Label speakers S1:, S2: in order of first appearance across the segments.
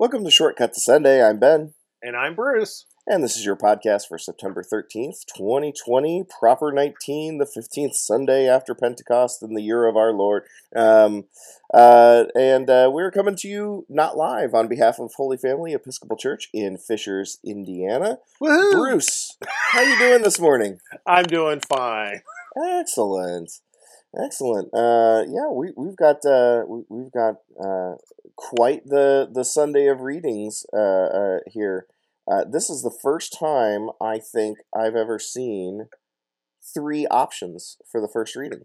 S1: Welcome to Shortcut to Sunday. I'm Ben,
S2: And I'm Bruce.
S1: and this is your podcast for September 13th, 2020, proper 19, the 15th Sunday after Pentecost in the year of our Lord. Um, uh, and uh, we're coming to you not live on behalf of Holy Family Episcopal Church in Fishers, Indiana.
S2: Woohoo!
S1: Bruce, how are you doing this morning?
S2: I'm doing fine.
S1: Excellent. Excellent. Uh, yeah, we we've got uh, we, we've got uh, quite the the Sunday of readings uh, uh, here. Uh, this is the first time I think I've ever seen three options for the first reading.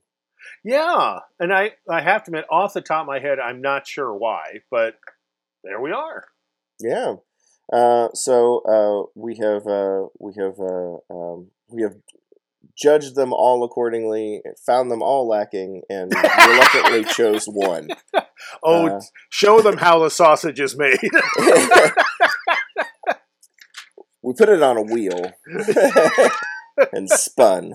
S2: Yeah, and I, I have to admit, off the top of my head, I'm not sure why, but there we are.
S1: Yeah. Uh, so uh, we have uh, we have uh, um, we have judged them all accordingly, found them all lacking, and reluctantly chose one.
S2: Oh,
S1: Uh,
S2: show them how the sausage is made.
S1: we put it on a wheel and spun.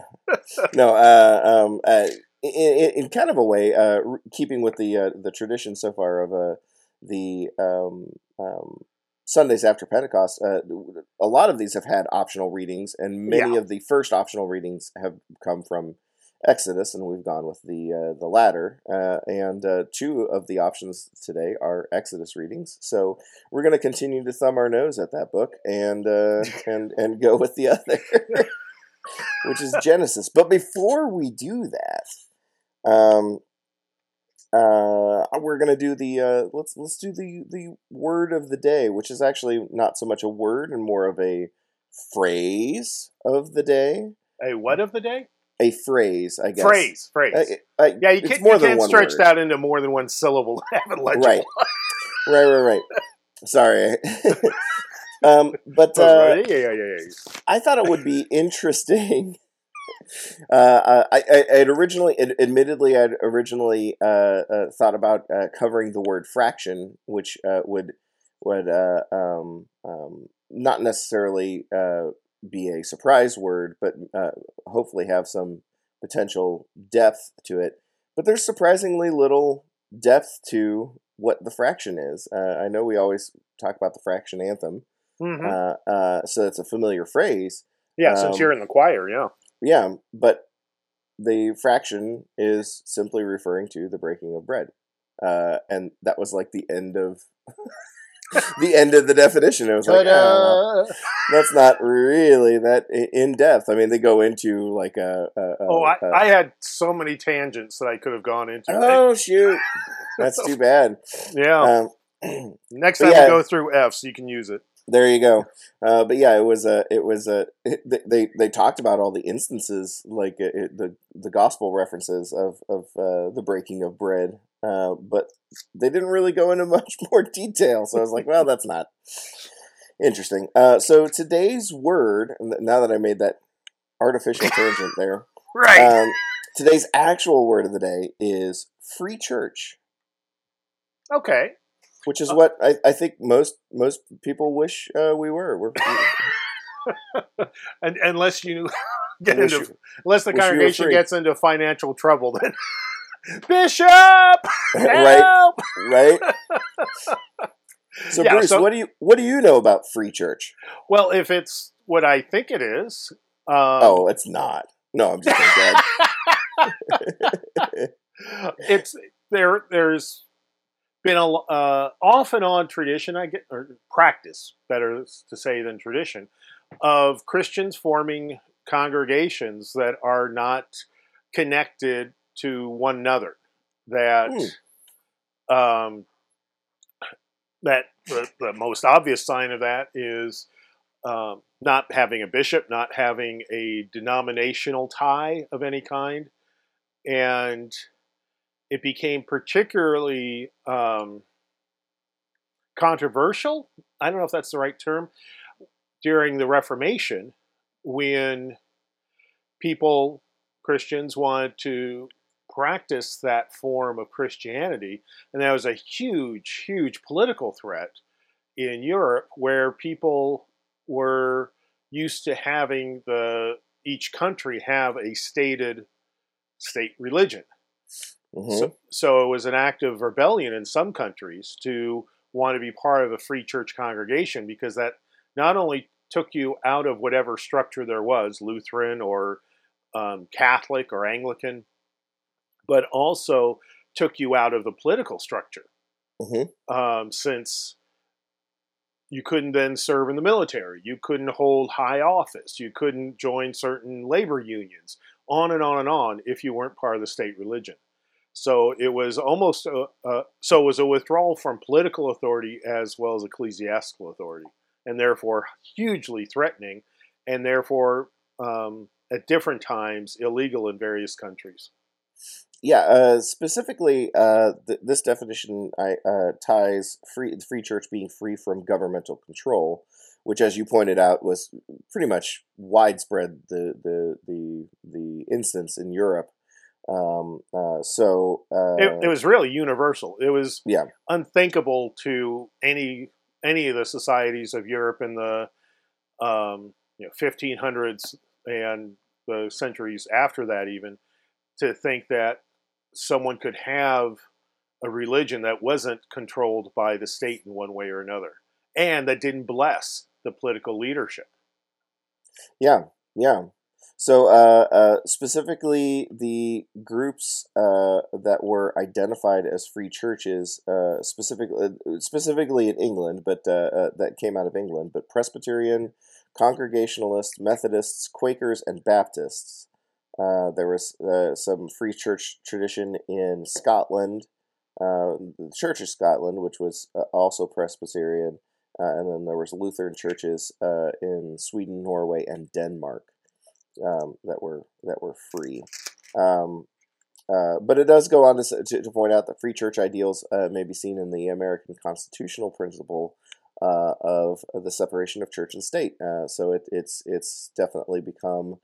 S1: No, uh, um, uh, in, in, in kind of a way, uh, keeping with the uh, the tradition so far of uh, the um, um, Sundays after Pentecost. Uh, a lot of these have had optional readings, and many of the first optional readings have come from Exodus, and we've gone with the uh, the latter. Uh, and uh, two of the options today are Exodus readings. So we're going to continue to thumb our nose at that book and uh, and and go with the other, which is Genesis. But before we do that, um, uh, we're going to do the uh, let's let's do the the word of the day, which is actually not so much a word and more of a phrase of the day.
S2: a what of the day?
S1: A phrase, I guess.
S2: Phrase, phrase.
S1: Uh, uh,
S2: yeah, you can't,
S1: more
S2: you can't stretch
S1: word.
S2: that into more than one syllable. to have it legible.
S1: Right. right, right, right. Sorry. um, but uh,
S2: yeah, yeah, yeah, yeah.
S1: I thought it would be interesting. Uh, I, I, I had originally, ad- admittedly, I'd originally uh, uh, thought about uh, covering the word fraction, which uh, would would uh, um, um, not necessarily uh, be a surprise word, but uh, hopefully have some potential depth to it. But there's surprisingly little depth to what the fraction is. Uh, I know we always talk about the fraction anthem, uh, so it's a familiar phrase.
S2: yeah, since
S1: um,
S2: you're in the choir, yeah.
S1: Yeah, but the fraction is simply referring to the breaking of bread, uh, and that was like the end of the end of the definition. It was like, well,
S2: Ta-da!
S1: that's not really that in depth. I mean, they go into like a. a, a
S2: Oh, I,
S1: a-
S2: I had so many tangents that I could have gone into.
S1: oh shoot, that's too bad.
S2: yeah.
S1: Um,
S2: Next
S1: but
S2: time
S1: yeah.
S2: we go through F's, you can use it.
S1: There you go. Uh, but yeah, it was a. It was a. It, they they talked about all the instances, like it, the the gospel references of of uh, the breaking of bread, uh, but they didn't really go into much more detail. So I was like, well, that's not interesting. Uh, so today's word. Now that I made that artificial tangent there,
S2: Right.
S1: um, today's actual word of the day is free church.
S2: okay.
S1: Which is what I, I think most most people wish uh, we were. We're,
S2: And, unless you get into,
S1: you-
S2: unless the
S1: wish you were
S2: congregation gets into financial trouble, then Bishop,
S1: right,
S2: help!
S1: right. So
S2: Yeah,
S1: Bruce,
S2: so-
S1: what do you what do you know about free church?
S2: Well, if it's what I think it is, um,
S1: oh, it's not. No, I'm just kidding.
S2: it's there. There's been a uh, off and on tradition, I get or practice, better to say than tradition, of Christians forming congregations that are not connected to one another. That um, that the, the most obvious sign of that is um, not having a bishop, not having a denominational tie of any kind, and it became particularly um, controversial. I don't know if that's the right term during the Reformation when people, Christians, wanted to practice that form of Christianity, and that was a huge, huge political threat in Europe where people were used to having the each country have a stated state religion.
S1: Mhm.
S2: So, so it was an act of rebellion in some countries to want to be part of a free church congregation because that not only took you out of whatever structure there was, Lutheran or um, Catholic or Anglican, but also took you out of the political structure.
S1: Mm-hmm.
S2: Um, since you couldn't then serve in the military, you couldn't hold high office, you couldn't join certain labor unions, on and on and on if you weren't part of the state religion. So it was almost a, a, so it was a withdrawal from political authority as well as ecclesiastical authority, and therefore hugely threatening, and therefore um, at different times illegal in various countries.
S1: Yeah, uh, specifically, uh, th- this definition I, uh, ties free the free church being free from governmental control, which, as you pointed out, was pretty much widespread the the the the instance in Europe. Um, uh, so
S2: it, it, was really universal. It was
S1: yeah.
S2: unthinkable to any any of the societies of Europe in the um, you know 1500s and the centuries after that, even to think that someone could have a religion that wasn't controlled by the state in one way or another and that didn't bless the political leadership.
S1: Yeah, yeah. So, uh, uh, specifically, the groups uh, that were identified as free churches, uh, specifically, specifically in England, but uh, uh, that came out of England, but Presbyterian, Congregationalists, Methodists, Quakers, and Baptists. Uh, there was uh, some free church tradition in Scotland, uh, the Church of Scotland, which was uh, also Presbyterian, uh, and then there was Lutheran churches uh, in Sweden, Norway, and Denmark um, that were that were free. Um, but it does go on to, to, to, point out that free church ideals may be seen in the American constitutional principle of, of, the separation of church and state. so it, it's it's definitely become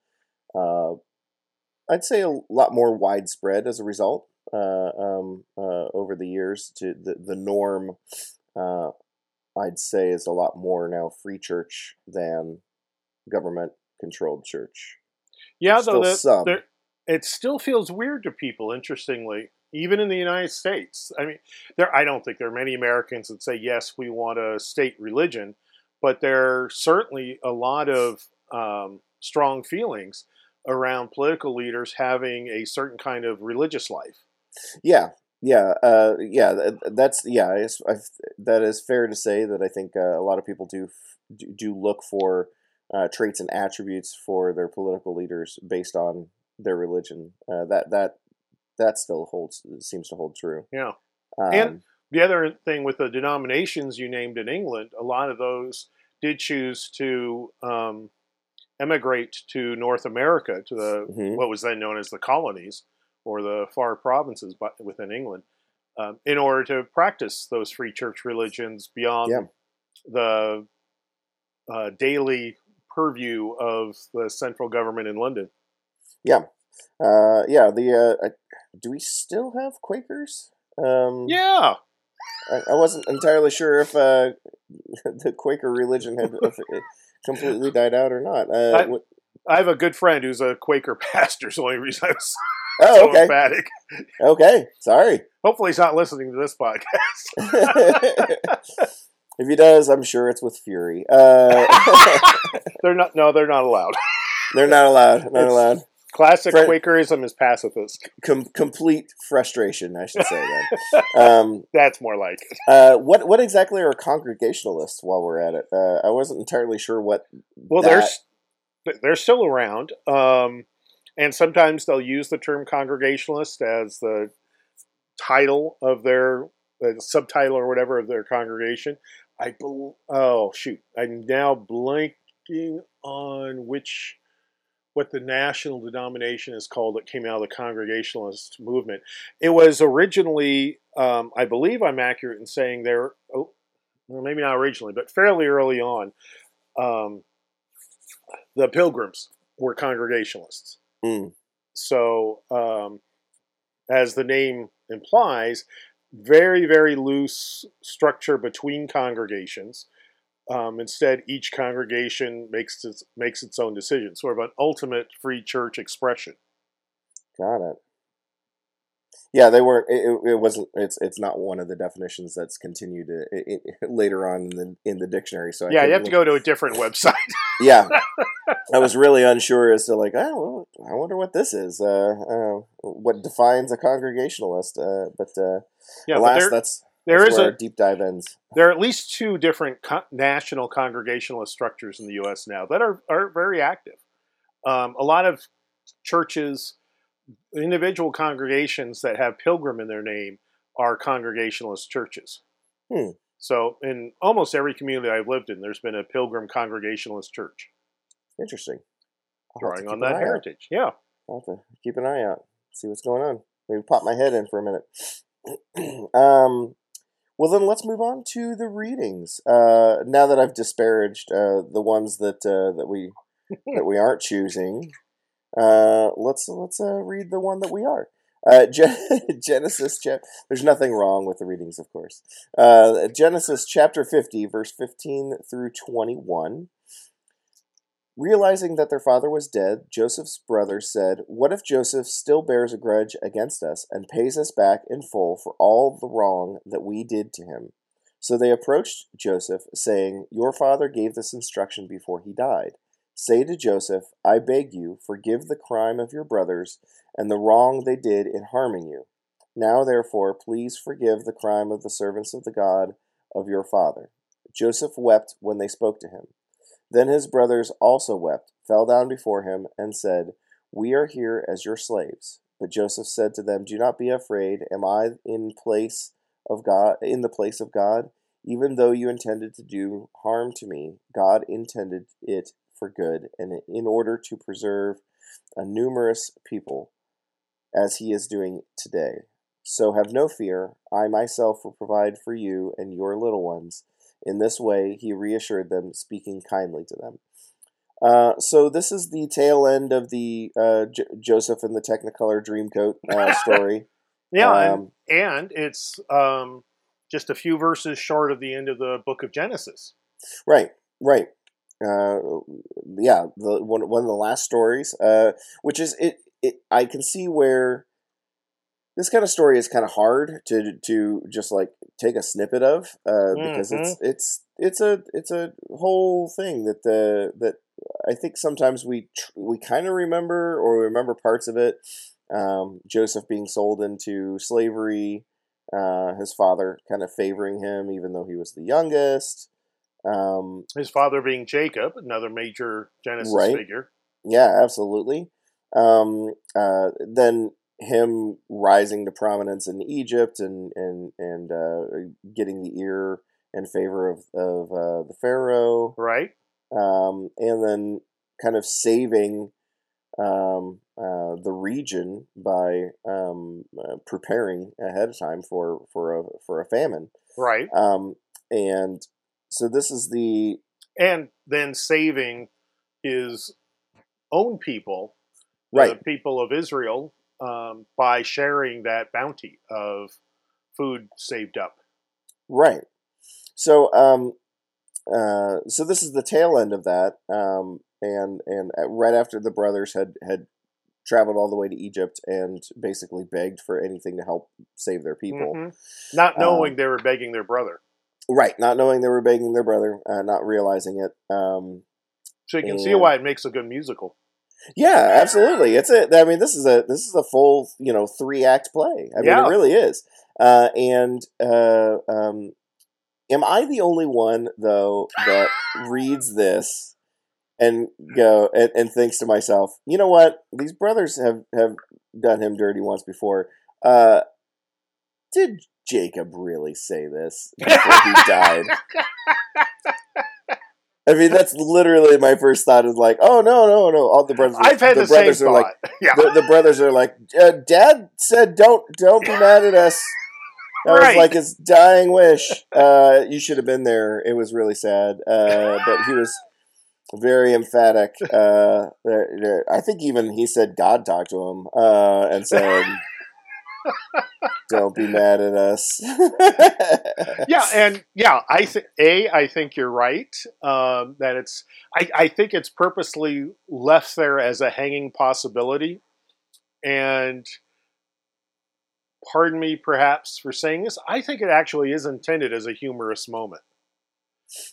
S1: I'd say a lot more widespread as a result uh, um, uh, over the years. To the the norm, uh, I'd say is a lot more now free church than government controlled church.
S2: Yeah, though that, there, it still feels weird to people. Interestingly, even in the United States, I mean, there I don't think there are many Americans that say yes, we want a state religion, but there are certainly a lot of um, strong feelings around political leaders having a certain kind of religious life.
S1: Yeah, yeah, uh, yeah. That's yeah. I, that is fair to say that I think uh, a lot of people do do look for uh, traits and attributes for their political leaders based on their religion. Uh, that that that still holds seems to hold true.
S2: Yeah, um, and the other thing with the denominations you named in England, a lot of those did choose to um, emigrate to North America, to the mm-hmm. what was then known as the colonies or the far provinces within England, um, in order to practice those free church religions beyond yeah. the uh, daily purview of the central government in London.
S1: Yeah, uh, yeah. The uh, do we still have Quakers? Um,
S2: yeah.
S1: I, I, wasn't entirely sure if uh, the Quaker religion had completely died out or not. Uh,
S2: I, I, have a good friend who's a Quaker pastor. So the only reason I was
S1: oh, so okay. emphatic. Okay, sorry.
S2: Hopefully, he's not listening to this podcast.
S1: If he does, I'm sure it's with fury. Uh,
S2: they're not. No, they're not allowed.
S1: They're not allowed. Not it's, allowed.
S2: Classic Fre- Quakerism is pacifist.
S1: Com- complete frustration, I should say. Then um,
S2: that's more like it.
S1: Uh, what what exactly are Congregationalists? While we're at it, uh, I wasn't entirely sure what.
S2: Well, that... they're they're still around, um, and sometimes they'll use the term Congregationalist as the title of their uh, subtitle or whatever of their congregation. I oh shoot, I'm now blanking on which what the national denomination is called that came out of the Congregationalist movement. It was originally, um, I believe I'm accurate in saying there, oh, well, maybe not originally, but fairly early on, um, the Pilgrims were Congregationalists.
S1: Mm.
S2: So, um, as the name implies, very, very loose structure between congregations. Um, instead, each congregation makes its, makes its own decision, sort of an ultimate free church expression.
S1: Got it. Yeah, they weren't. It, it wasn't. It's it's not one of the definitions that's continued uh, it, it, later on in the in the dictionary. So I
S2: yeah, you have to go to a different website.
S1: yeah, I was really unsure as to like, oh, well, I wonder what this is. Uh, uh, what defines a congregationalist? Uh, but uh,
S2: yeah,
S1: alas,
S2: there,
S1: that's
S2: there
S1: that's
S2: is a
S1: our deep dive ends.
S2: there are at least two different co- national congregationalist structures in the U.S. now that are are very active. Um, a lot of churches, individual congregations that have pilgrim in their name are congregationalist churches.
S1: Hmm.
S2: So, in almost every community I've lived in, there's been a pilgrim congregationalist church
S1: Interesting. I'll
S2: drawing on that
S1: eye out.
S2: heritage. Yeah.
S1: I'll have to keep an eye out, see what's going on. Maybe pop my head in for a minute. um, well, then let's move on to the readings. Uh, now that I've disparaged uh, the ones that uh, that we that we aren't choosing, uh, let's let's uh, read the one that we are. Gen- Genesis chap. There's nothing wrong with the readings, of course. Genesis chapter 50, verse 15 through 21. Realizing that their father was dead, Joseph's brothers said, What if Joseph still bears a grudge against us and pays us back in full for all the wrong that we did to him? So they approached Joseph, saying, Your father gave this instruction before he died. Say to Joseph, I beg you, forgive the crime of your brothers and the wrong they did in harming you. Now, therefore, please forgive the crime of the servants of the God of your father. Joseph wept when they spoke to him. Then his brothers also wept, fell down before him, and said, We are here as your slaves. But Joseph said to them, Do not be afraid. Am I in place of God in the place of God? Even though you intended to do harm to me, God intended it for good, and in order to preserve a numerous people, as he is doing today. So have no fear. I myself will provide for you and your little ones. In this way, he reassured them, speaking kindly to them. Uh, so this is the tail end of the uh, J- Joseph and the Technicolor Dreamcoat uh, story.
S2: Yeah. and,
S1: Um,
S2: and it's um, just a few verses short of the end of the book of Genesis.
S1: Right, right. Uh, yeah, the one one of the last stories, uh, which is it, it. I can see where this kind of story is kind of hard to to just like take a snippet of uh, because it's it's it's a it's a whole thing that the that I think sometimes we tr- we kind of remember or we remember parts of it. Um, Joseph being sold into slavery, uh, his father kind of favoring him even though he was the youngest. Um,
S2: His father being Jacob, another major Genesis
S1: Right.
S2: figure.
S1: Yeah, absolutely. Um, uh, then him rising to prominence in Egypt and and and uh, getting the ear in favor of of uh, the pharaoh,
S2: Right.
S1: um, and then kind of saving um, uh, the region by um, uh, preparing ahead of time for for a for a famine.
S2: Right.
S1: Um, and so this is the
S2: And then saving his own people,
S1: right
S2: the people of Israel, um, by sharing that bounty of food saved up.
S1: Right. So, um, uh, so this is the tail end of that, um, and and uh, right after the brothers had had traveled all the way to Egypt and basically begged for anything to help save their people.
S2: Mhm. Not knowing
S1: Um,
S2: they were begging their brother.
S1: Right. Not knowing they were begging their brother, uh, not realizing it. Um,
S2: So you can see why it makes a good musical.
S1: Yeah, absolutely. It's a. I mean, this is a this is a full you know three act play. I mean,
S2: Yeah.
S1: it really is. Uh, and uh, um, am I the only one though that reads this and go and, and thinks to myself, you know what? These brothers have have done him dirty once before. Uh, did Jacob really say this before he died? I mean, that's literally my first thought. Is like, oh no, no, no! All the brothers,
S2: I've had the, same
S1: brothers are like,
S2: yeah.
S1: the, the brothers are like, uh, Dad said, "Don't, don't be mad at us." That was like his dying wish. Uh, you should have been there. It was really sad, uh, but he was very emphatic. Uh, I think even he said God talked to him uh, and said, "Don't be mad at us."
S2: yeah, and yeah, I think a. I think you're right um, that it's. I, I think it's purposely left there as a hanging possibility, and pardon me perhaps for saying this, I think it actually is intended as a humorous moment.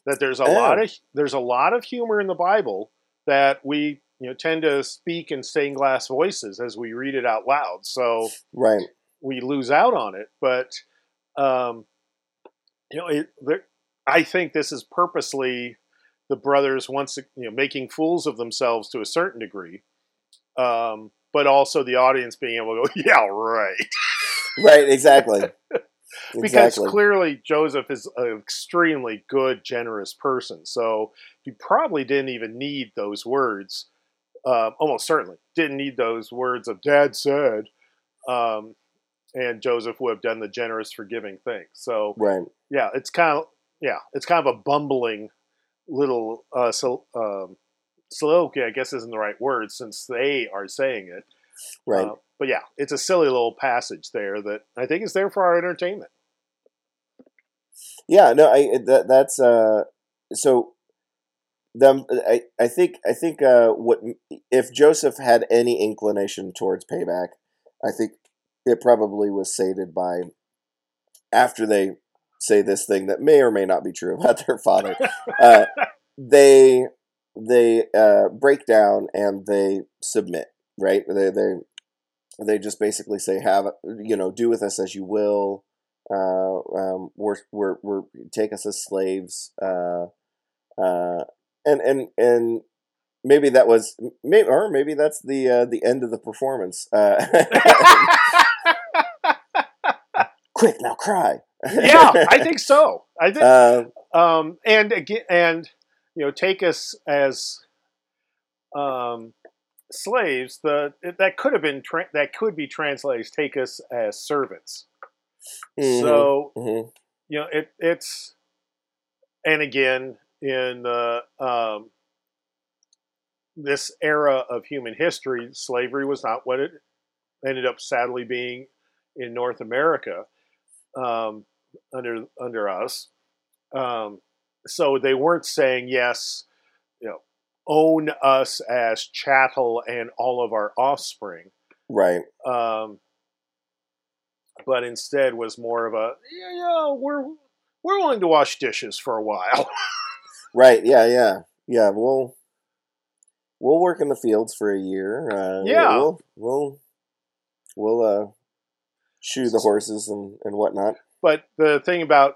S2: That there's a lot of there's a lot of humor in the Bible that we you know tend to speak in stained glass voices as we read it out loud. So
S1: Right.
S2: We lose out on it. But um, you know, it, there, I think this is purposely the brothers once you know making fools of themselves to a certain degree, um, but also the audience being able to go, yeah, right,
S1: Right. Exactly.
S2: because
S1: exactly.
S2: clearly Joseph is an extremely good, generous person. So he probably didn't even need those words. Uh, almost certainly didn't need those words of "Dad said," um, and Joseph would have done the generous, forgiving thing. So
S1: Right.
S2: yeah, it's kind of yeah, it's kind of a bumbling little uh, so, um, soliloquy. I guess isn't the right word since they are saying it.
S1: Right.
S2: Uh, but yeah, it's a silly little passage there that I think is there for our entertainment.
S1: Yeah, no, I that, that's uh so them I I think I think uh what if Joseph had any inclination towards payback, I think it probably was sated by after they say this thing that may or may not be true about their father. Uh they they uh break down and they submit, right? They they they just basically say have you know do with us as you will uh, um, we're, we're, we're take us as slaves, uh, uh, and and and maybe that was maybe or maybe that's the uh, the end of the performance. Uh, quick now, cry.
S2: yeah, I think so. I think,
S1: Uh,
S2: um, and again, and you know, take us as um, slaves. The that could have been tra- that could be translated as take us as servants.
S1: mhm,
S2: So
S1: mhm,
S2: you know, it it's and again in the um, this era of human history, slavery was not what it ended up sadly being in North America um, under under us. Um, so they weren't saying yes, you know, own us as chattel and all of our offspring
S1: right.
S2: um, but instead was more of a yeah, yeah we're we're willing to wash dishes for a while.
S1: Right. Yeah. Yeah. Yeah. We'll we'll work in the fields for a year. Uh,
S2: Yeah.
S1: We'll we'll we'll uh, shoe the horses and and whatnot.
S2: but the thing about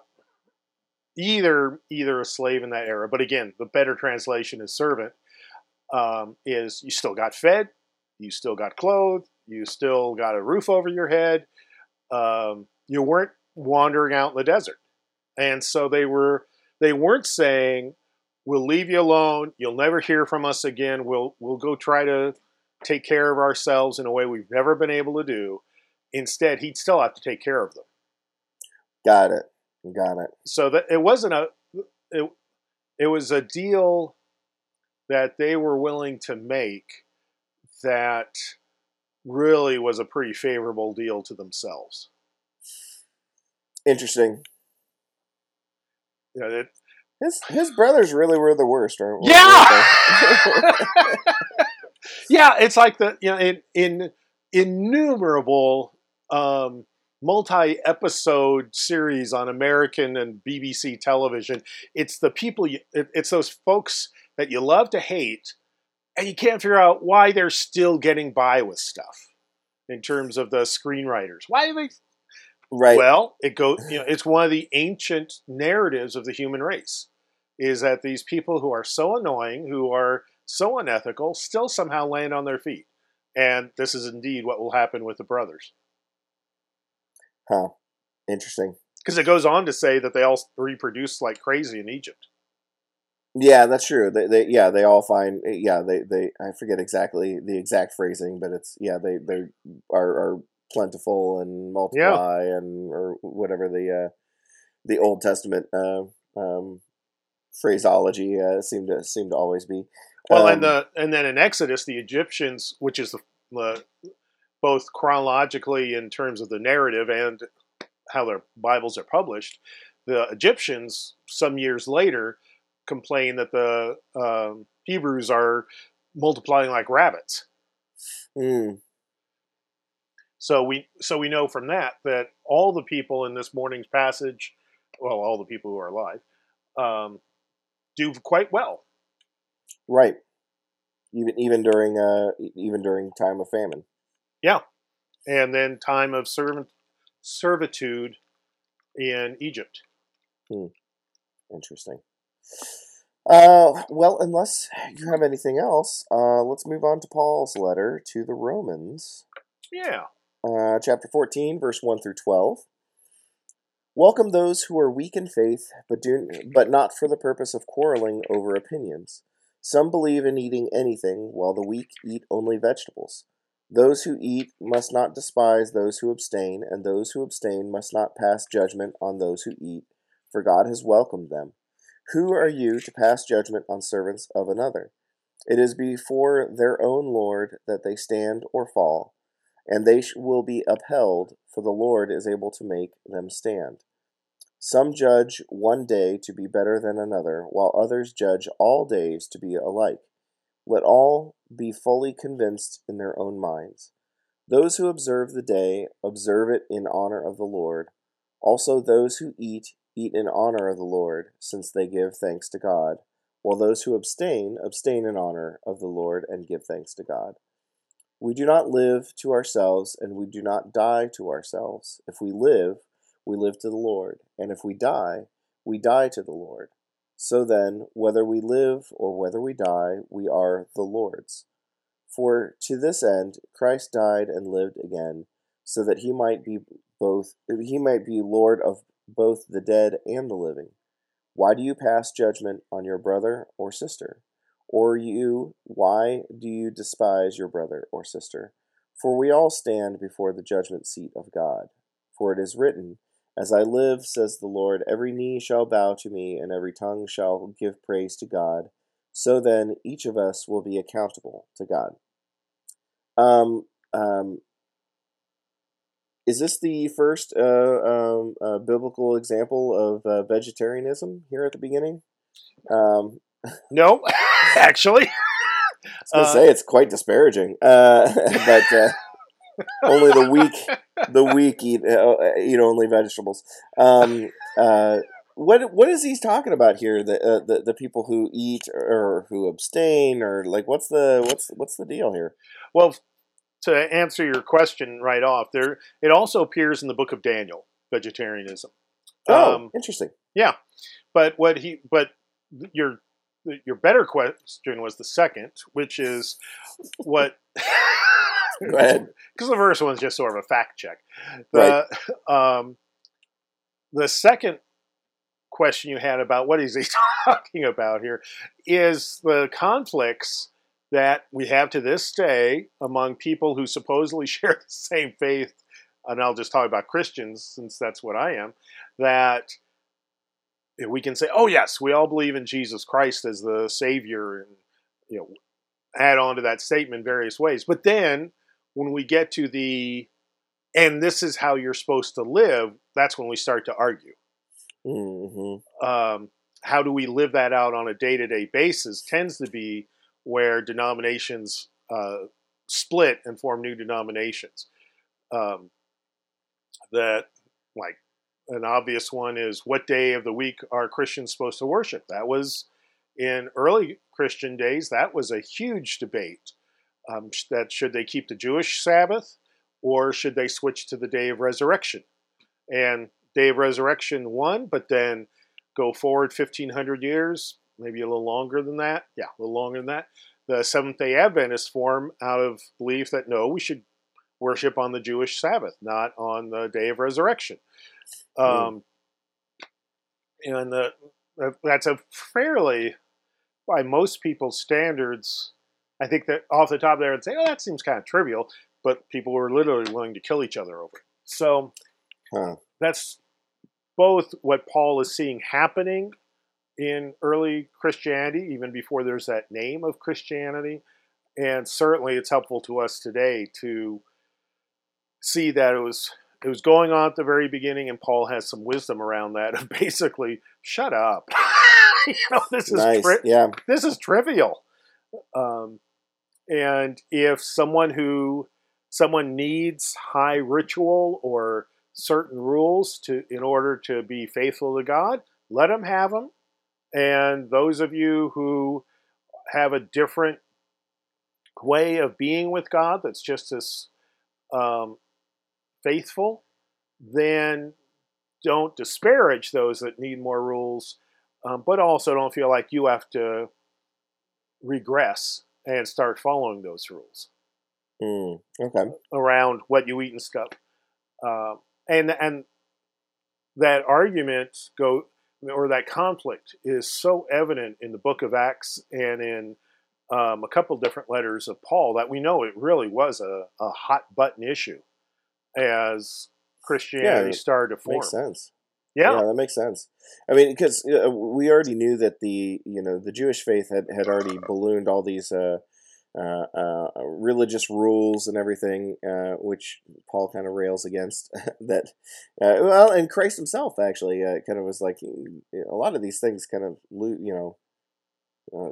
S2: either either a slave in that era, but again, the better translation is servant, um, is you still got fed, you still got clothed, you still got a roof over your head. Um, you weren't wandering out in the desert, and so they were they weren't saying we'll leave you alone, you'll never hear from us again. We'll we'll go try to take care of ourselves in a way we've never been able to do. Instead, he'd still have to take care of them
S1: Got it. Got it.
S2: so that it wasn't a it, it was a deal that they were willing to make that really was a pretty favorable deal to themselves
S1: Interesting.
S2: you know, it,
S1: His his brothers really were the worst, right?
S2: Yeah! yeah it's like the you know in in innumerable um multi-episode series on american and bbc television it's the people you, it, it's those folks that you love to hate and you can't figure out why they're still getting by with stuff in terms of the screenwriters why are they
S1: right.
S2: well, it goes. You know, it's one of the ancient narratives of the human race. Is that these people who are so annoying, who are so unethical, still somehow land on their feet, and this is indeed what will happen with the brothers.
S1: Huh. Interesting.
S2: Because it goes on to say that they all reproduce like crazy in Egypt.
S1: Yeah, that's true. They, they yeah, they all find yeah, they, they I forget exactly the exact phrasing, but it's yeah, they they are, are plentiful and multiply and or whatever the uh the Old Testament uh um phraseology uh seemed to seem to always be.
S2: Well,
S1: Um,
S2: and the and then in Exodus, the Egyptians, which is the, the both chronologically in terms of the narrative and how their Bibles are published, the Egyptians some years later complain that the um, Hebrews are multiplying like rabbits.
S1: mm,
S2: So we so we know from that that all the people in this morning's passage, well, all the people who are alive, um, do quite well.
S1: Right. Even even during uh even during time of famine.
S2: Yeah, and then time of servant servitude in Egypt.
S1: Interesting. Uh, well, unless you have anything else, uh, let's move on to Paul's letter to the Romans,
S2: Yeah.
S1: uh, chapter 14, verse 1 through 12. Welcome those who are weak in faith, but do but not for the purpose of quarreling over opinions. Some believe in eating anything, while the weak eat only vegetables. Those who eat must not despise those who abstain, and those who abstain must not pass judgment on those who eat, for God has welcomed them. Who are you to pass judgment on servants of another? It is before their own Lord that they stand or fall, and they will be upheld, for the Lord is able to make them stand. Some judge one day to be better than another, while others judge all days to be alike. Let all be fully convinced in their own minds. Those who observe the day observe it in honor of the Lord. Also, those who eat eat in honor of the Lord, since they give thanks to God, while those who abstain abstain in honor of the Lord and give thanks to God. We do not live to ourselves, and we do not die to ourselves. If we live, we live to the Lord, and if we die, we die to the Lord. So then, whether we live or whether we die, we are the Lord's. For to this end Christ died and lived again, so that he might be both he might be Lord of both the dead and the living. Why do you pass judgment on your brother or sister? Or you, why do you despise your brother or sister? For we all stand before the judgment seat of God. For it is written, As I live, says the Lord, every knee shall bow to me, and every tongue shall give praise to God. So then, each of us will be accountable to God. Um, um, is this the first uh, um, uh, biblical example of uh, vegetarianism here at the beginning? Um,
S2: No, actually.
S1: I was gonna
S2: Uh,
S1: say it's quite disparaging, uh, but uh, only the weak, the weak eat uh, eat only vegetables. Um, uh, what what is he talking about here? The, uh, the the people who eat or who abstain or like what's the what's what's the deal here?
S2: Well, to answer your question right off, there it also appears in the book of Daniel, vegetarianism.
S1: Oh,
S2: Um,
S1: interesting.
S2: Yeah, but what he but your your better question was the second, which is what
S1: Go ahead.
S2: because the first one's just sort of a fact check. The um, the second question you had about what is he talking about here is the conflicts that we have to this day among people who supposedly share the same faith, and I'll just talk about Christians since that's what I am. That we can say, oh yes, we all believe in Jesus Christ as the Savior, and you know, add on to that statement various ways. But then when we get to the and this is how you're supposed to live, that's when we start to argue.
S1: hmm
S2: Um, how do we live that out on a day to day basis tends to be where denominations uh, split and form new denominations. Um, that, like, an obvious one is what day of the week are Christians supposed to worship? That was in early Christian days, that was a huge debate. Um, that should they keep the Jewish Sabbath or should they switch to the day of resurrection? And day of resurrection won, but then go forward 1500 years, maybe a little longer than that. Yeah, a little longer than that. The Seventh day Adventists form out of belief that no, we should worship on the Jewish Sabbath, not on the day of resurrection. Um, And the, that's a fairly, by most people's standards, I think that off the top there head, say, oh, that seems kind of trivial, but people were literally willing to kill each other over it. So
S1: Huh.
S2: that's both what Paul is seeing happening in early Christianity, even before there's that name of Christianity. And certainly it's helpful to us today to see that it was it was going on at the very beginning, and Paul has some wisdom around that of basically, shut up. you know, this is
S1: Nice.
S2: tri-
S1: Yeah.
S2: this is trivial. Um, and if someone who someone needs high ritual or certain rules to in order to be faithful to God, let them have them. And those of you who have a different way of being with God that's just as um, faithful, then don't disparage those that need more rules, um, but also don't feel like you have to regress and start following those rules
S1: Mm, okay.
S2: around what you eat and stuff. Um, and and that argument go or that conflict is so evident in the Book of Acts and in um, a couple different letters of Paul that we know it really was a, a hot button issue as Christianity
S1: Yeah,
S2: started to form.
S1: Makes sense.
S2: Yeah.
S1: that makes sense. I mean, because uh, we already knew that the you know the Jewish faith had, had already ballooned all these uh, uh, uh, religious rules and everything, uh, which Paul kind of rails against. that uh, well, and Christ Himself actually uh, kind of was like a lot of these things kind of you know. Uh,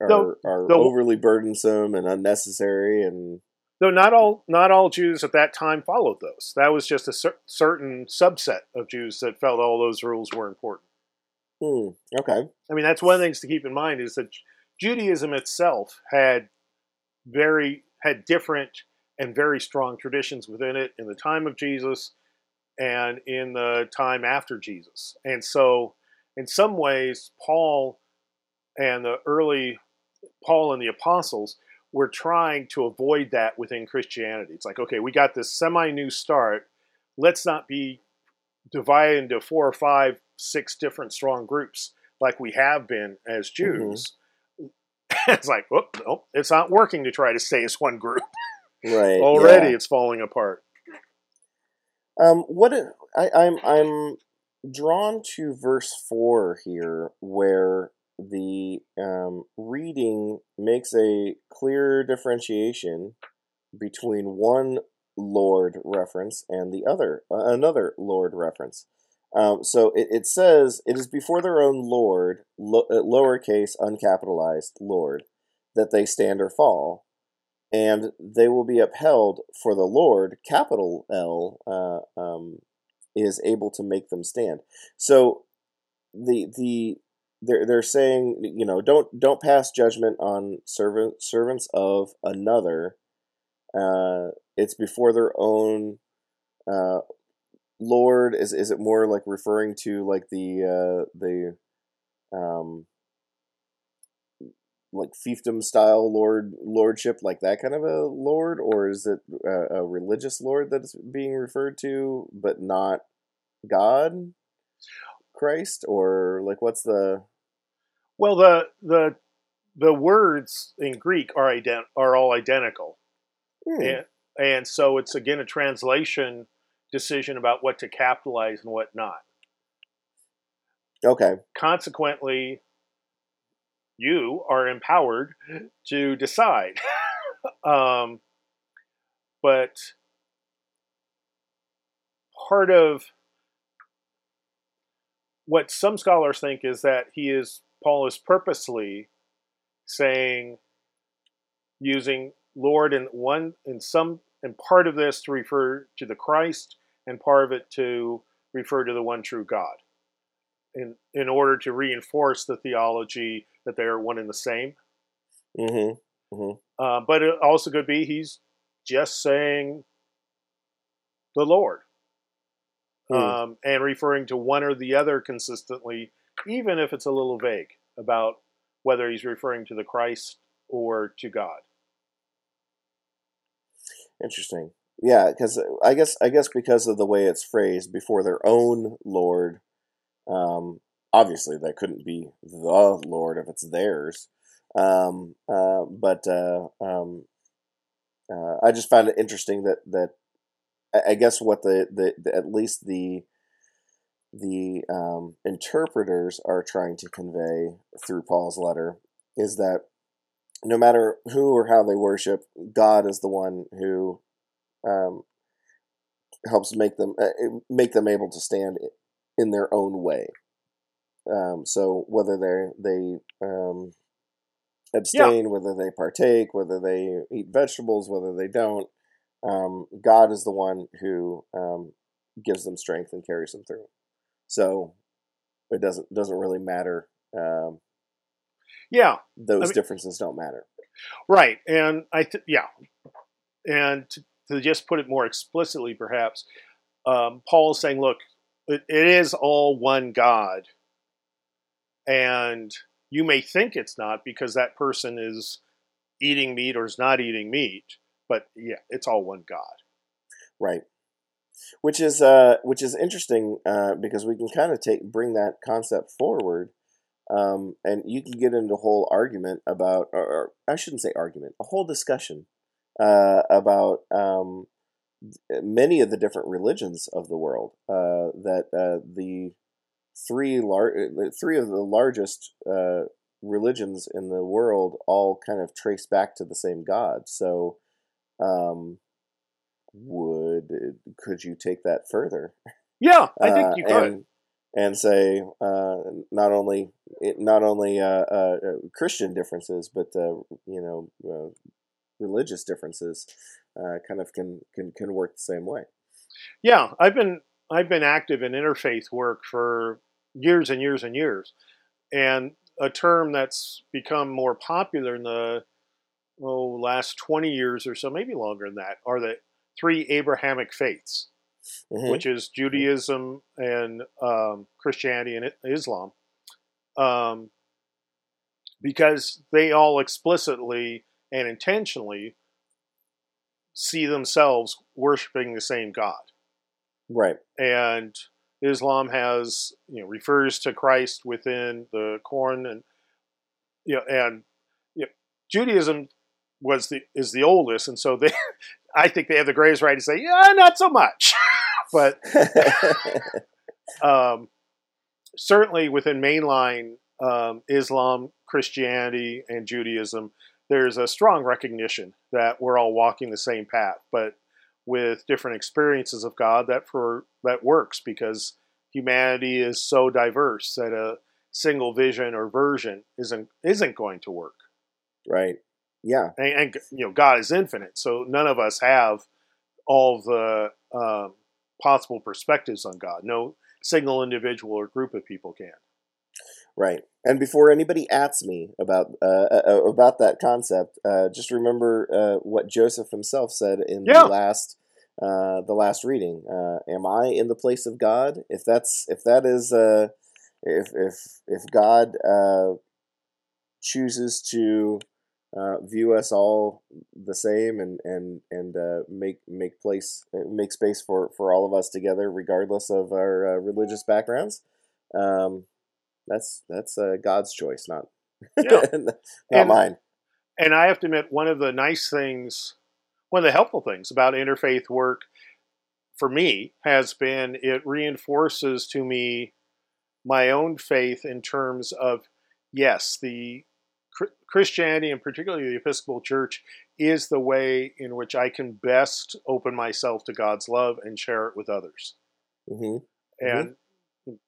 S1: are
S2: No,
S1: are
S2: the-
S1: overly burdensome and unnecessary and
S2: Though not all not all Jews at that time followed those. That was just a cer- certain subset of Jews that felt all those rules were important.
S1: hmm, okay
S2: I mean, that's one of the things to keep in mind is that Judaism itself had very had different and very strong traditions within it in the time of Jesus and in the time after Jesus. And so, in some ways, Paul and the early Paul and the apostles were trying to avoid that within Christianity. It's like, okay, we got this semi new start. Let's not be divided into four or five, six different strong groups like we have been as Jews. it's like, oh, no, it's not working to try to stay as one group.
S1: right
S2: Already
S1: yeah.
S2: it's falling apart.
S1: Um, what I, I'm I'm drawn to verse four here, where the um, reading makes a clear differentiation between one Lord reference and the other uh, another Lord reference. Um, so it, it says it is before their own Lord, lo- uh, lowercase uncapitalized Lord, that they stand or fall, and they will be upheld for the Lord, capital L, uh, um, is able to make them stand. So the the they're they're saying you know don't don't pass judgment on servant servants of another. Uh, it's before their own uh, Lord. Is is it more like referring to like the uh, the um like fiefdom style lord lordship like that kind of a lord or is it a, a religious lord that's being referred to but not god christ or like what's the
S2: Well, the the the words in Greek are ident- are all identical,
S1: Hmm,
S2: and, and so it's again a translation decision about what to capitalize and what not.
S1: okay
S2: Consequently, you are empowered to decide. um, but part of what some scholars think is that he is Paul is purposely saying using Lord in one in some and part of this to refer to the Christ and part of it to refer to the one true God. In in order to reinforce the theology that they are one and the same.
S1: mm-hmm
S2: Uh, but it also could be he's just saying the Lord
S1: Hmm.
S2: um, and referring to one or the other consistently, even if it's a little vague about whether he's referring to the Christ or to God.
S1: interesting yeah because i guess i guess because of the way it's phrased before their own lord um obviously that couldn't be the lord if it's theirs um uh but uh um uh, I just found it interesting that that I- I guess what the, the, the at least the the um, interpreters are trying to convey through Paul's letter is that no matter who or how they worship, God is the one who um, helps make them uh, make them able to stand in their own way. Um, so whether they they um, abstain, whether they partake, whether they eat vegetables, whether they don't, um, God is the one who um, gives them strength and carries them through. So it doesn't doesn't really matter. Um,
S2: yeah,
S1: those
S2: I mean-
S1: differences don't matter.
S2: Right, and I th- yeah, and to, to just put it more explicitly, perhaps um, Paul is saying, look, it, it is all one God, and you may think it's not because that person is eating meat or is not eating meat, but yeah, it's all one God.
S1: Right. Which is uh, which is interesting uh, because we can kind of take bring that concept forward, um, and you can get into a whole argument about, or, or I shouldn't say argument, a whole discussion uh, about um, many of the different religions of the world. Uh, that uh, the three lar- three of the largest uh, religions in the world all kind of trace back to the same God. So. Um, would could you take that further?
S2: Yeah, I think
S1: Uh,
S2: you could.
S1: and, and say uh, not only not only uh, uh, uh, Christian differences, but uh, you know uh, religious differences uh, kind of can, can can work the same way.
S2: Yeah, I've been I've been active in interfaith work for years and years and years, and a term that's become more popular in the oh last twenty years or so, maybe longer than that, are the three Abrahamic faiths,
S1: Mhm.
S2: which is Judaism and um, Christianity and Islam, um, because they all explicitly and intentionally see themselves worshiping the same God
S1: Right.
S2: and Islam has you know refers to Christ within the Quran and you know and you know, Judaism was the is the oldest and so they I think they have the greatest right to say yeah not so much but um, certainly within mainline um, Islam Christianity and Judaism there's a strong recognition that we're all walking the same path but with different experiences of God that for that works because humanity is so diverse that a single vision or version isn't isn't going to work.
S1: right. Yeah.
S2: And, and you know God is infinite, so none of us have all the um, possible perspectives on God. No single individual or group of people can.
S1: Right. And before anybody asks me about uh, uh, about that concept, uh, just remember uh, what Joseph himself said in
S2: Yeah.
S1: the last uh, the last reading. Uh, Am I in the place of God? If that's if that is uh, if if if God uh, chooses to uh, view us all the same and and and uh, make make place make space for for all of us together, regardless of our uh, religious backgrounds. Um, that's that's uh, God's choice, not
S2: Yeah.
S1: not
S2: And-
S1: mine.
S2: And I have to admit, one of the nice things, one of the helpful things about interfaith work for me has been it reinforces to me my own faith in terms of yes, the Christianity and particularly the Episcopal Church is the way in which I can best open myself to God's love and share it with others.
S1: hmm
S2: And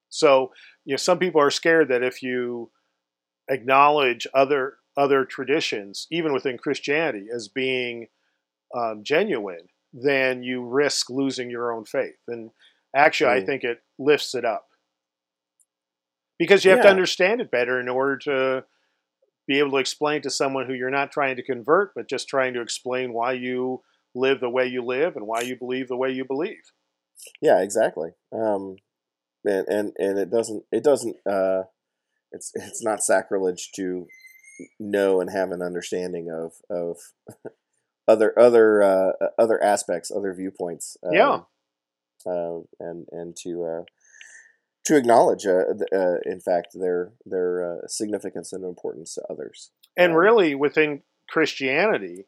S2: so, you know, some people are scared that if you acknowledge other other traditions, even within Christianity, as being um, genuine, then you risk losing your own faith. And actually, I
S1: Mm.
S2: think it lifts it up because you have to understand it better in order to be able to explain to someone who you're not trying to convert, but just trying to explain why you live the way you live and why you believe the way you believe.
S1: Yeah, exactly. Um, and, and and it doesn't it doesn't uh, it's it's not sacrilege to know and have an understanding of of other other uh, other aspects, other viewpoints. Um,
S2: Yeah.
S1: Uh, and and to uh, to acknowledge, uh, uh, in fact, their their uh, significance and importance to others.
S2: And
S1: Um,
S2: really, within Christianity,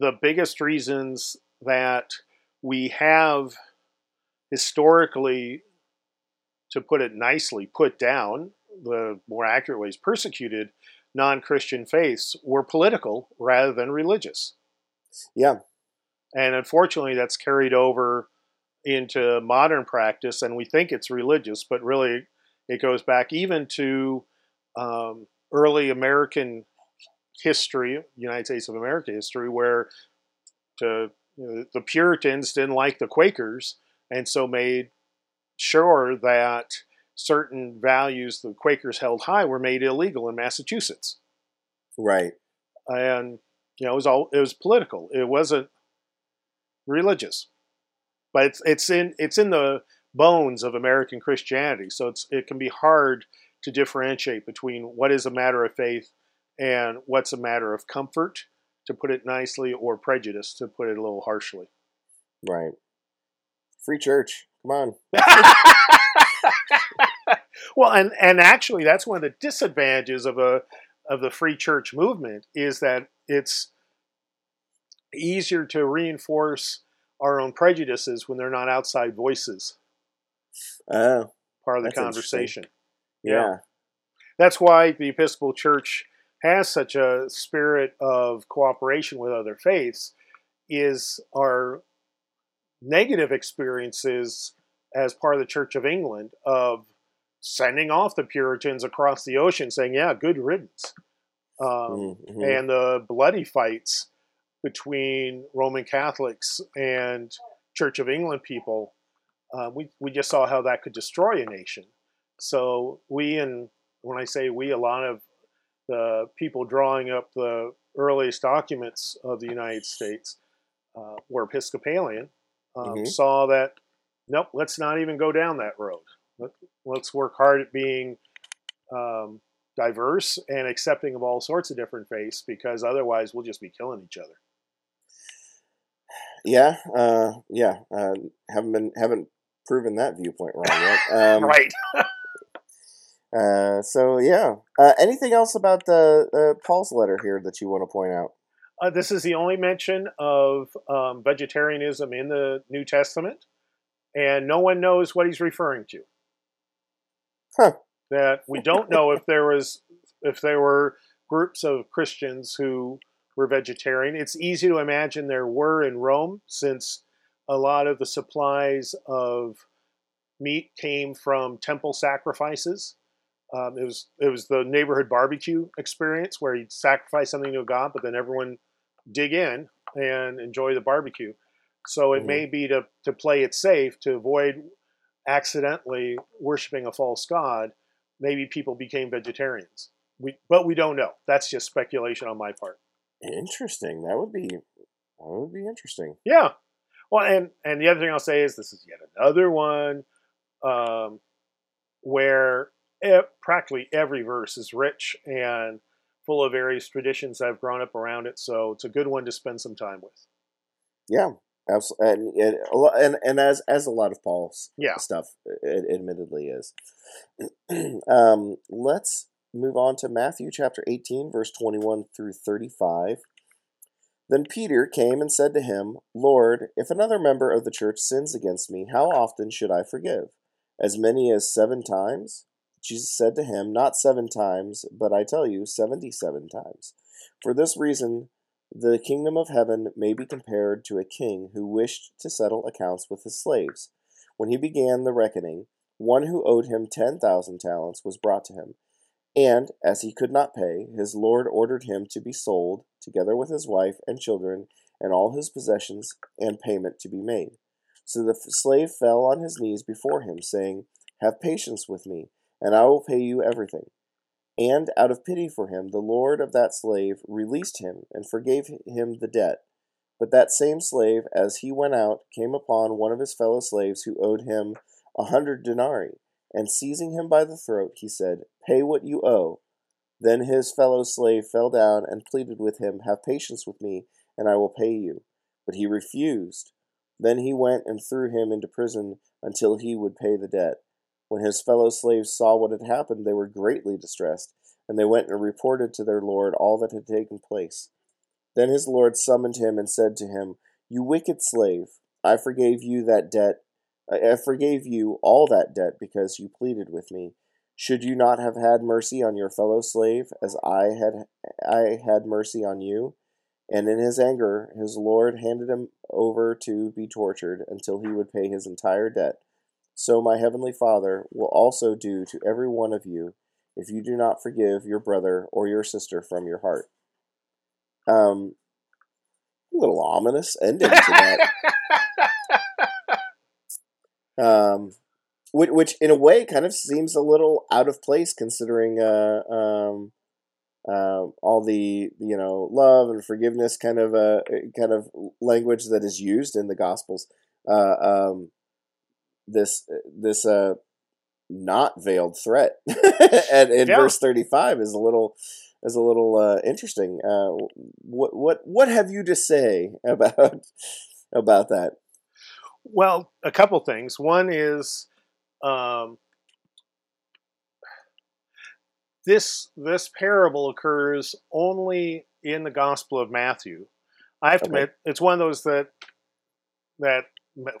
S2: the biggest reasons that we have historically, to put it nicely, put down, the more accurate ways, persecuted non Christian faiths were political rather than religious.
S1: Yeah.
S2: And unfortunately, that's carried over into modern practice, and we think it's religious, but really it goes back even to um, early American history, United States of America history, where to you know, the Puritans didn't like the Quakers, and so made sure that certain values the Quakers held high were made illegal in Massachusetts.
S1: Right.
S2: And you know, it was all it was political. It wasn't religious. But it's it's in it's in the bones of American Christianity. So it's it can be hard to differentiate between what is a matter of faith and what's a matter of comfort, to put it nicely, or prejudice, to put it a little harshly.
S1: Right. Free church. Come on.
S2: well, and and actually, that's one of the disadvantages of a of the free church movement is that it's easier to reinforce our own prejudices when they're not outside voices.
S1: Oh,
S2: part of the conversation.
S1: yeah.
S2: That's why the Episcopal Church has such a spirit of cooperation with other faiths. Is our negative experiences as part of the Church of England of sending off the Puritans across the ocean, saying, "Yeah, good riddance," um,
S1: Mhm.
S2: and the bloody fights between Roman Catholics and Church of England people. Uh, we we just saw how that could destroy a nation. So we and when I say we, a lot of the people drawing up the earliest documents of the United States uh, were Episcopalian. Um,
S1: Mhm.
S2: Saw that nope, let's not even go down that road. Let, let's work hard at being um, diverse and accepting of all sorts of different faiths because otherwise we'll just be killing each other.
S1: Yeah. Uh, yeah. Uh, haven't been haven't proven that viewpoint wrong yet. Um,
S2: right.
S1: Uh, so yeah. Uh, anything else about the uh, Paul's letter here that you want to point out?
S2: Uh, this is the only mention of um, vegetarianism in the New Testament, and no one knows what he's referring to.
S1: Huh.
S2: That we don't know if there was if there were groups of Christians who were vegetarian. It's easy to imagine there were in Rome, since a lot of the supplies of meat came from temple sacrifices. Um, it was it was the neighborhood barbecue experience where you'd sacrifice something to a god, but then everyone dig in and enjoy the barbecue. So it
S1: Mhm.
S2: may be to to play it safe to avoid accidentally worshiping a false god. Maybe people became vegetarians. We, but we don't know. That's just speculation on my part.
S1: Interesting. That would be that would be interesting.
S2: Yeah. Well, and and the other thing I'll say is this is yet another one um, where e- practically every verse is rich and full of various traditions that have grown up around it. So it's a good one to spend some time with.
S1: Yeah. Absolutely. And, and and and as as a lot of Paul's
S2: Yeah.
S1: stuff it admittedly is. um, let's move on to Matthew chapter 18, verse 21 through 35. Then Peter came and said to him, Lord, if another member of the church sins against me, how often should I forgive? As many as seven times? Jesus said to him, Not seven times, but I tell you, seventy seven times. For this reason, the kingdom of heaven may be compared to a king who wished to settle accounts with his slaves. When he began the reckoning, one who owed him ten thousand talents was brought to him. And, as he could not pay, his lord ordered him to be sold, together with his wife and children, and all his possessions, and payment to be made. So the slave fell on his knees before him, saying, Have patience with me, and I will pay you everything. And, out of pity for him, the lord of that slave released him and forgave him the debt. But that same slave, as he went out, came upon one of his fellow slaves who owed him a hundred denarii, and seizing him by the throat, he said, Pay what you owe. Then his fellow slave fell down and pleaded with him, Have patience with me, and I will pay you. But he refused. Then he went and threw him into prison until he would pay the debt. When his fellow slaves saw what had happened, they were greatly distressed, and they went and reported to their lord all that had taken place. Then his lord summoned him and said to him, You wicked slave, I forgave you that debt. I forgave you all that debt because you pleaded with me. Should you not have had mercy on your fellow slave as I had I had mercy on you? And in his anger, his lord handed him over to be tortured until he would pay his entire debt. So my heavenly Father will also do to every one of you if you do not forgive your brother or your sister from your heart. Um, A little ominous ending to that. um, which, which, in a way, kind of seems a little out of place considering uh, um, uh, all the you know love and forgiveness kind of uh, kind of language that is used in the Gospels. Uh, um, this this uh, not veiled threat, and in
S2: Yeah.
S1: verse thirty five is a little is a little uh, interesting. Uh, what what what have you to say about about that?
S2: Well, a couple things. One is um, this this parable occurs only in the Gospel of Matthew. I have to
S1: Okay.
S2: admit, it's one of those that that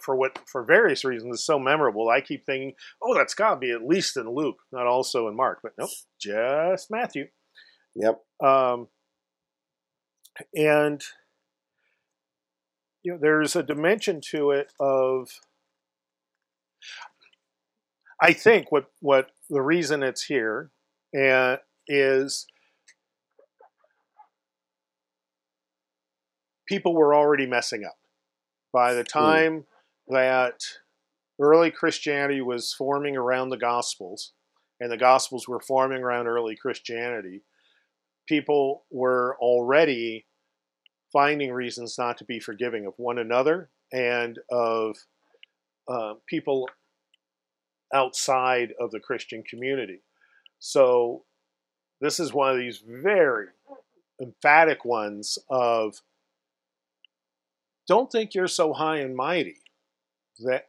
S2: for what for various reasons is so memorable. I keep thinking, oh, that's got to be at least in Luke, not also in Mark, but nope, just Matthew.
S1: Yep.
S2: Um, and you know, there's a dimension to it of. I think what what the reason it's here and is people were already messing up by the time that early Christianity was forming around the Gospels, and the Gospels were forming around early Christianity. People were already finding reasons not to be forgiving of one another and of uh, people outside of the Christian community. So, this is one of these very emphatic ones of don't think you're so high and mighty that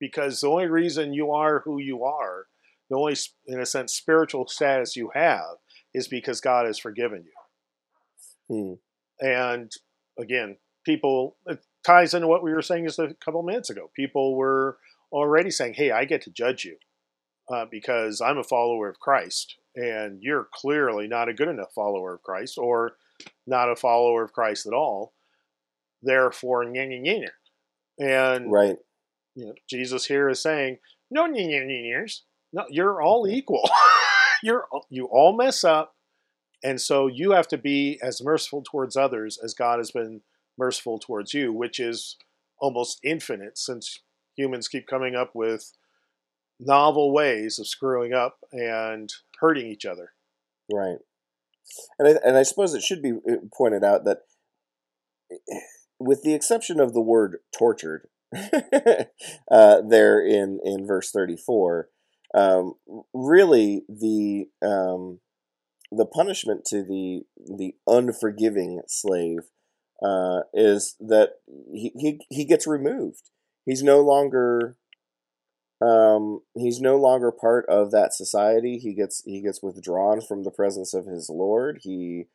S2: because the only reason you are who you are, the only, in a sense, spiritual status you have is because God has forgiven you.
S1: Hmm.
S2: And again, people, it ties into what we were saying just a couple minutes ago. People were already saying, hey, I get to judge you uh, because I'm a follower of Christ, and you're clearly not a good enough follower of Christ or not a follower of Christ at all. Therefore, nya, nya, nya. and
S1: Right.
S2: you know, Jesus here is saying, no, nya, nya, nyas. no, you're all equal. you're you all mess up, and so you have to be as merciful towards others as God has been merciful towards you, which is almost infinite since humans keep coming up with novel ways of screwing up and hurting each other.
S1: Right. And I, and I suppose it should be uh, pointed out that, with the exception of the word tortured, uh, there in, in verse 34, um, really the um, the punishment to the the unforgiving slave uh, is that he, he he gets removed. He's no longer um, he's no longer part of that society. He gets he gets withdrawn from the presence of his lord. He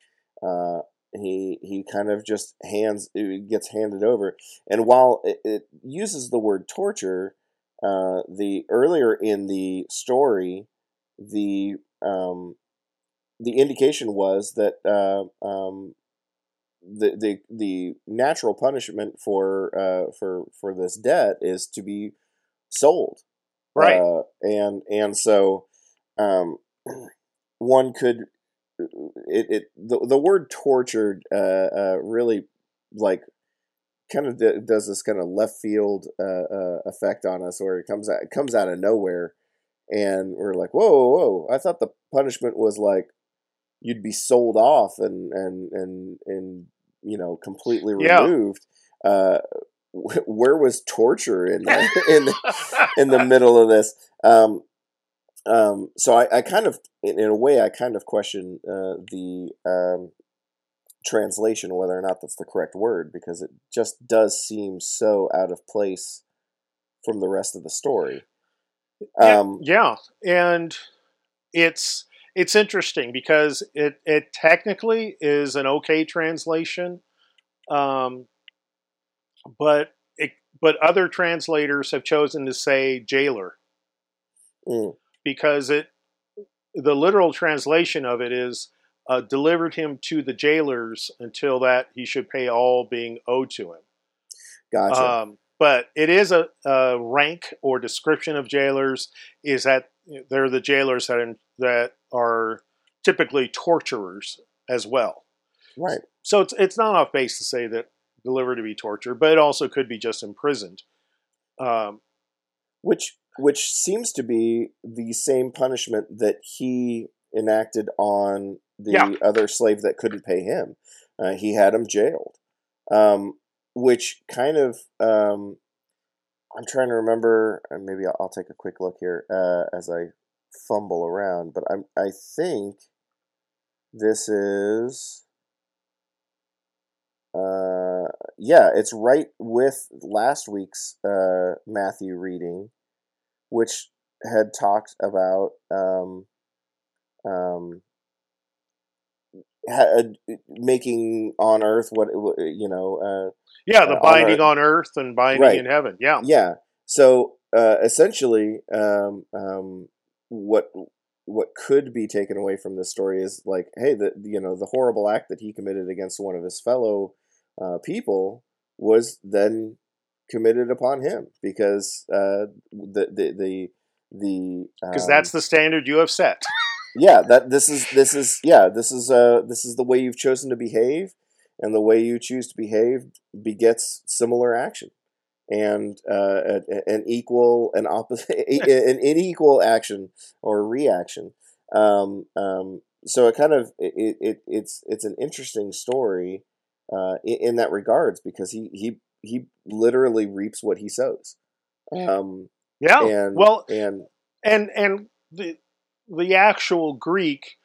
S1: uh, he he kind of just hands gets handed over. And while it, it uses the word torture, uh, the earlier in the story, the um, the indication was that uh, um, the the the natural punishment for uh, for for this debt is to be sold
S2: Right.
S1: uh, and and so um, one could it, it the, the word tortured uh, uh, really like kind of d- does this kind of left field uh, uh, effect on us where it comes out it comes out of nowhere and we're like whoa whoa, whoa I thought the punishment was like you'd be sold off and and and and you know completely
S2: Yeah.
S1: removed uh, where was torture in the, in the, in the middle of this. Um, um, so I, I kind of, in, in a way, I kind of question uh, the um, translation, whether or not that's the correct word, because it just does seem so out of place from the rest of the story.
S2: Yeah,
S1: Um,
S2: yeah, and it's it's interesting because it it technically is an okay translation, um, but it but other translators have chosen to say jailer
S1: mm,
S2: because it the literal translation of it is uh, delivered him to the jailers until that he should pay all being owed to him.
S1: gotcha.
S2: Um, but it is a, a rank or description of jailers is that they're the jailers that that are typically torturers as well.
S1: right.
S2: So it's it's not off base to say that delivered to be tortured, but it also could be just imprisoned. Um,
S1: which which seems to be the same punishment that he enacted on the
S2: Yeah.
S1: other slave that couldn't pay him. Uh, he had him jailed, um, which kind of um, I'm trying to remember. And maybe I'll, I'll take a quick look here uh, as I fumble around. But I'm I think this is. Uh, yeah, it's right with last week's uh, Matthew reading, which had talked about um, um, ha- making on earth what you know. Uh,
S2: yeah, the
S1: Uh, on
S2: binding
S1: earth.
S2: on earth and binding
S1: Right.
S2: in heaven. Yeah.
S1: yeah. So uh, essentially, um, um, what what could be taken away from this story is like, hey, the you know the horrible act that he committed against one of his fellow uh, people was then committed upon him because uh, the the the the
S2: Because
S1: um,
S2: that's the standard you have set.
S1: yeah that this is this is yeah this is uh this is the way you've chosen to behave and the way you choose to behave begets similar action and uh an equal an opposite an unequal action or reaction um um so it kind of it, it it's it's an interesting story uh in, in that regards because he he he literally reaps what he sows um
S2: Yeah.
S1: and
S2: well,
S1: and
S2: and and the the actual Greek,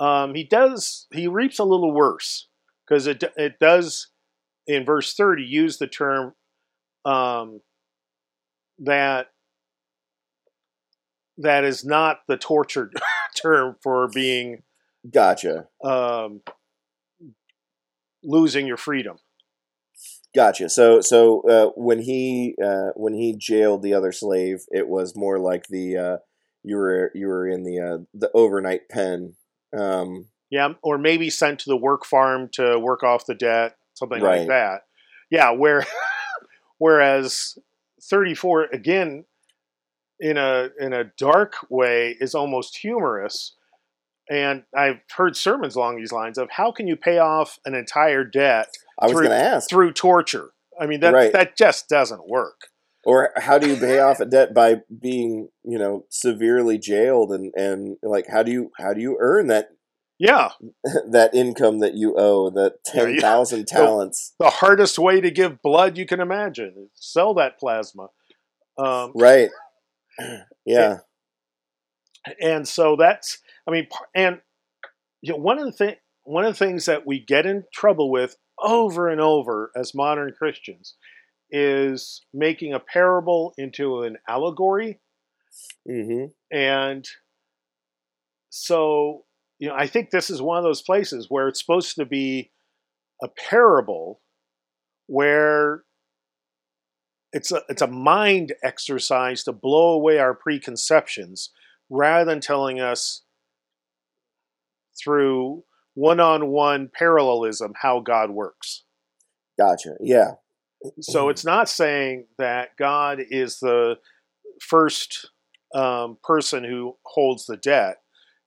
S2: um, he does he reaps a little worse because it it does in verse thirty use the term um, that that is not the tortured term for being
S1: gotcha
S2: um, losing your freedom.
S1: Gotcha. So, so uh, when he uh, when he jailed the other slave, it was more like the uh, you were you were in the uh, the overnight pen. Um,
S2: Yeah, or maybe sent to the work farm to work off the debt, something
S1: Right.
S2: like that. Yeah, where whereas 34 again in a in a dark way is almost humorous. And I've heard sermons along these lines of how can you pay off an entire debt
S1: I was
S2: Through-
S1: ask,
S2: through torture? I mean that
S1: Right.
S2: that just doesn't work.
S1: or how do you pay off a debt by being you know severely jailed and and like how do you how do you earn that
S2: Yeah,
S1: that income that you owe that
S2: Yeah,
S1: ten
S2: yeah.
S1: talents
S2: the hardest way to give blood you can imagine. Sell that plasma. Um,
S1: right? Yeah,
S2: and so that's i mean, and you know, one of the thing one of the things that we get in trouble with over and over as modern christians is making a parable into an allegory
S1: hmm
S2: and so you know i think this is one of those places where it's supposed to be a parable where it's a it's a mind exercise to blow away our preconceptions rather than telling us through one-on-one parallelism how God works.
S1: gotcha. Yeah,
S2: So it's not saying that God is the first um, person who holds the debt.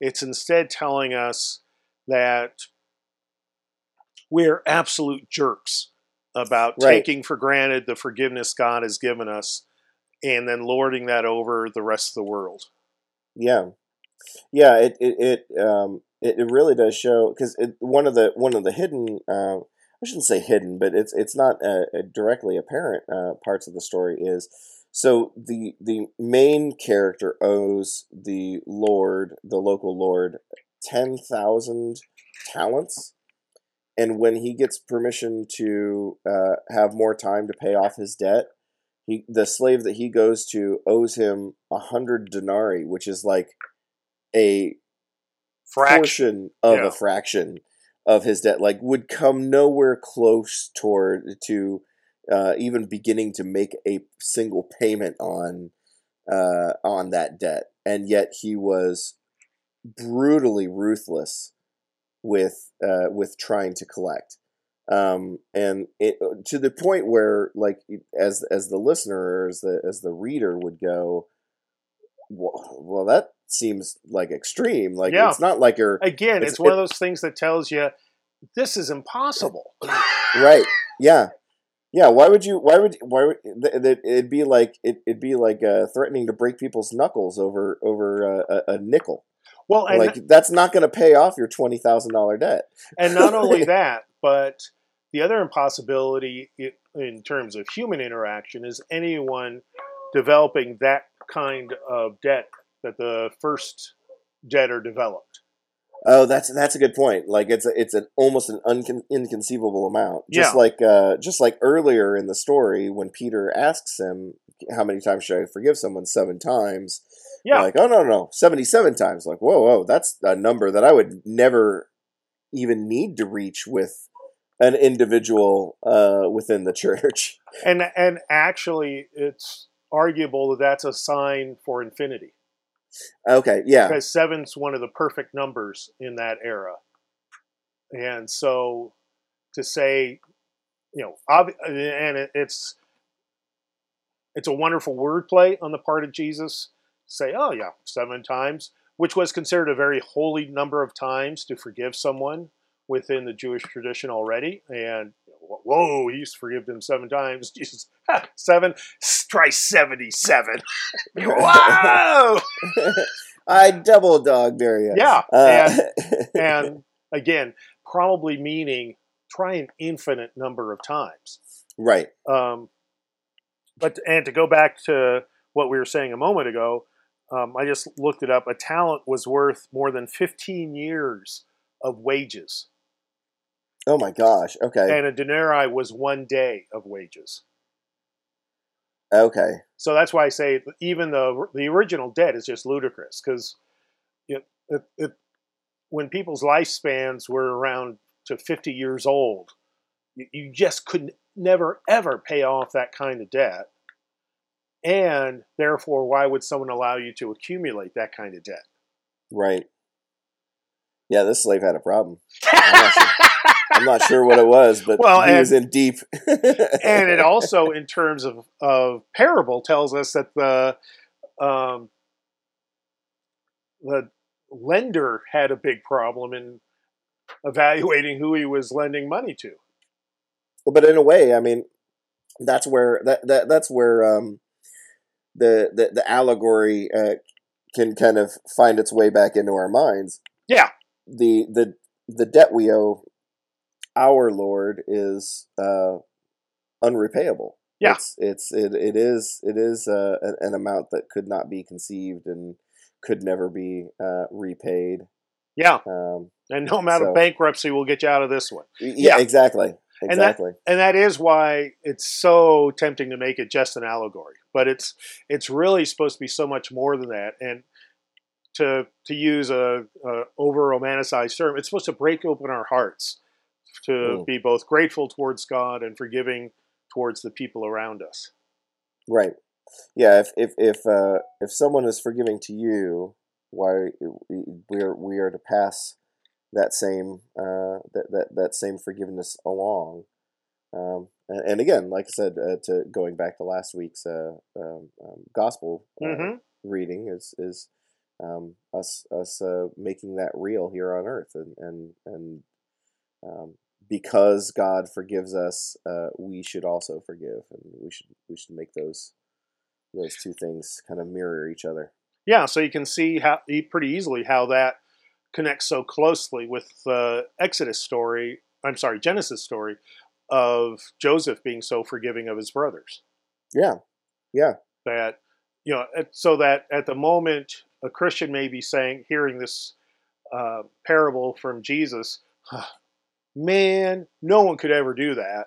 S2: It's instead telling us that we're absolute jerks about
S1: Right.
S2: taking for granted the forgiveness God has given us and then lording that over the rest of the world.
S1: Yeah, yeah. It it it um it, it really does show because it one of the one of the hidden uh, I shouldn't say hidden, but it's it's not uh, directly apparent uh, parts of the story is so the the main character owes the lord the local lord ten thousand talents. And when he gets permission to uh, have more time to pay off his debt, he the slave that he goes to owes him a hundred denarii, which is like a
S2: Fraction.
S1: portion of
S2: Yeah.
S1: a fraction of his debt. Like would come nowhere close toward to uh, even beginning to make a single payment on uh, on that debt, and yet he was brutally ruthless with uh, with trying to collect. Um, and it to the point where like as as the listener or as the as the reader would go well, well that seems like extreme. Like
S2: Yeah.
S1: it's not like you're
S2: Again,
S1: It's-
S2: it's, one
S1: it-
S2: of those things that tells you this is impossible.
S1: right. Yeah Yeah, why would you? Why would? Why would? th- th- It'd be like it, it'd be like uh, threatening to break people's knuckles over over uh, a, a nickel.
S2: Well, and
S1: like that's not going to pay off your twenty thousand dollar debt.
S2: and not only that, but the other impossibility in terms of human interaction is anyone developing that kind of debt that the first debtor developed.
S1: Oh, that's that's a good point. Like it's a, it's an almost an uncon- inconceivable amount. Just
S2: Yeah.
S1: like uh, just like earlier in the story when Peter asks him how many times should I forgive someone seven times.
S2: Yeah,
S1: Like oh no no seventy seven times. Like whoa whoa that's a number that I would never even need to reach with an individual uh, within the church.
S2: and and actually, it's arguable that that's a sign for infinity
S1: Okay yeah
S2: because seven's one of the perfect numbers in that era, and so to say, you know, and it, it's it's a wonderful wordplay on the part of Jesus. Say, oh yeah, seven times, which was considered a very holy number of times to forgive someone within the Jewish tradition already. And whoa, he's forgiven them seven times. Jesus, seven, try seventy-seven. Whoa!
S1: I double dog dare you.
S2: Yeah,
S1: Uh,
S2: and again, probably meaning try an infinite number of times.
S1: right.
S2: Um, but and to go back to what we were saying a moment ago, um, I just looked it up. A talent was worth more than 15 years of wages,
S1: Oh my gosh. Okay.
S2: and a denarii was one day of wages.
S1: Okay.
S2: So that's why I say even the the original debt is just ludicrous because it, it, it when people's lifespans were around to 50 years old, you, you just couldn't never ever pay off that kind of debt. And therefore, why would someone allow you to accumulate that kind of debt?
S1: Right. Yeah, this slave had a problem. I'm not sure, I'm not sure what it was, but
S2: Well,
S1: he
S2: and-
S1: was in deep.
S2: and it also, in terms of, of parable, tells us that the um, the lender had a big problem in evaluating who he was lending money to.
S1: but in a way, I mean, that's where that, that that's where um, the, the the allegory uh, can kind of find its way back into our minds.
S2: Yeah.
S1: The the the debt we owe our Lord is uh, unrepayable.
S2: Yeah.
S1: It's it's it, it is it is uh, an, amount that could not be conceived and could never be uh, repaid.
S2: Yeah,
S1: Um,
S2: and no amount
S1: So-
S2: of bankruptcy will get you out of this one.
S1: yeah,
S2: Yeah.
S1: exactly,
S2: that-
S1: exactly.
S2: and that is why it's so tempting to make it just an allegory but it's it's really supposed to be so much more than that and to to use a, a over romanticized term it's supposed to break open our hearts to
S1: Mm.
S2: be both grateful towards god and forgiving towards the people around us
S1: Right. Yeah. If if if uh, if someone is forgiving to you, why we are we are to pass that same uh, that that that same forgiveness along. Um, and, and again, like I said, uh, to going back to last week's uh, um, um, gospel uh,
S2: Mhm.
S1: reading is is um, us us uh, making that real here on earth, and and and um, because God forgives us, uh, we should also forgive, and we should we should make those those two things kind of mirror each other.
S2: yeah so you can see how pretty easily how that connects so closely with the exodus story i'm sorry genesis story of joseph being so forgiving of his brothers
S1: Yeah, yeah,
S2: that you know so that at the moment a christian may be saying hearing this uh, parable from jesus man no one could ever do that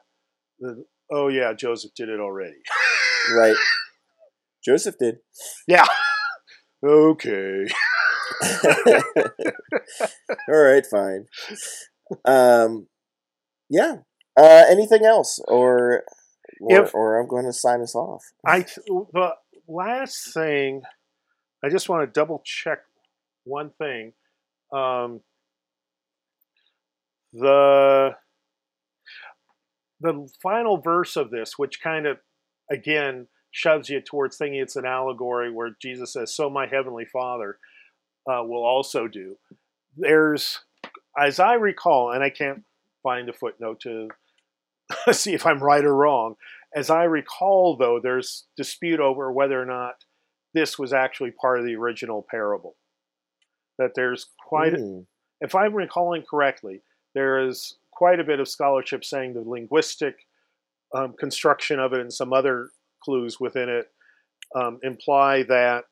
S2: The- oh yeah joseph did it already
S1: right. Joseph did.
S2: yeah okay
S1: All right, fine. Um, yeah. Uh, anything else, or or,
S2: If-
S1: or I'm going to sign us off.
S2: i the last thing i just want to double check one thing um, the the final verse of this, which kind of again shoves you towards thinking it's an allegory, where Jesus says, "So my heavenly Father uh, will also do." There's, as I recall, and I can't find a footnote to see if I'm right or wrong. As I recall, though, there's dispute over whether or not this was actually part of the original parable. That there's quite,
S1: Mm.
S2: if I'm recalling correctly, there is quite a bit of scholarship saying the linguistic um, construction of it and some other clues within it um, imply that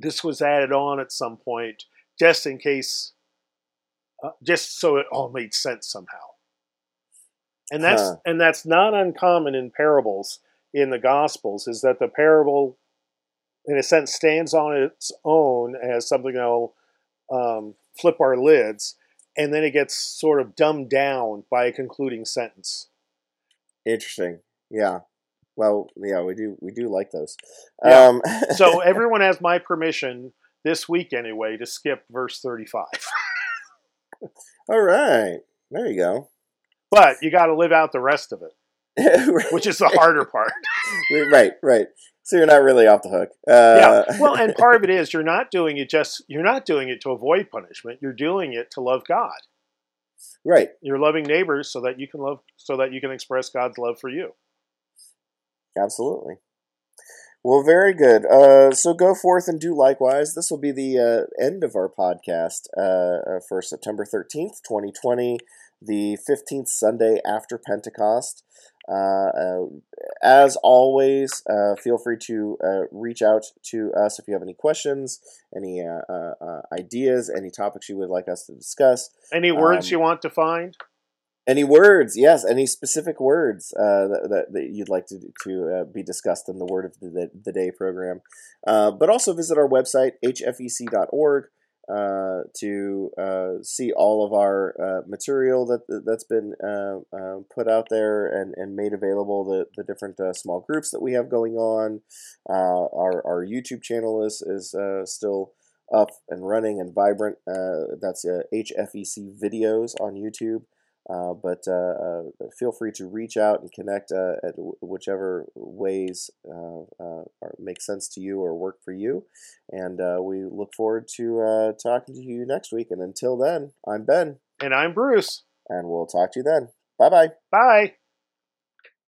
S2: this was added on at some point just in case, uh, just so it all made sense somehow. And that's
S1: Huh.
S2: and that's not uncommon in parables in the Gospels. Is that the parable, in a sense, stands on its own as something that'll um, flip our lids, and then it gets sort of dumbed down by a concluding sentence.
S1: Interesting. Yeah. Well, yeah, we do we do like those.
S2: Yeah.
S1: Um,
S2: So everyone has my permission this week anyway to skip verse thirty-five.
S1: all right, there you go.
S2: But you got to live out the rest of it, which is the harder part.
S1: right, right. So you're not really off the hook. Uh,
S2: yeah. Well, and part of it is you're not doing it just you're not doing it to avoid punishment. You're doing it to love God.
S1: right.
S2: You're loving neighbors so that you can love so that you can express God's love for you.
S1: Absolutely. Well, very good. Uh, so go forth and do likewise. This will be the uh, end of our podcast uh, uh, for September 13th, 2020, the 15th Sunday after Pentecost. Uh, uh, as always, uh, feel free to uh, reach out to us if you have any questions, any uh, uh, uh, ideas, any topics you would like us to discuss.
S2: Any words
S1: Um,
S2: you want to find?
S1: Any words? Yes, any specific words uh, that, that, that you'd like to to uh, be discussed in the Word of the, the Day program. Uh, but also visit our website, hfec.org, uh, to uh, see all of our uh, material that, that's been uh, uh, put out there and, and made available, the, the different uh, small groups that we have going on. Uh, our, our YouTube channel is, is uh, still up and running and vibrant. Uh, that's uh, HFEC videos on YouTube. Uh, but uh, uh, feel free to reach out and connect uh, at w- whichever ways uh, uh, make sense to you or work for you. And uh, we look forward to uh, talking to you next week. And until then, I'm Ben,
S2: And I'm Bruce.
S1: and we'll talk to you then. Bye bye.
S2: Bye.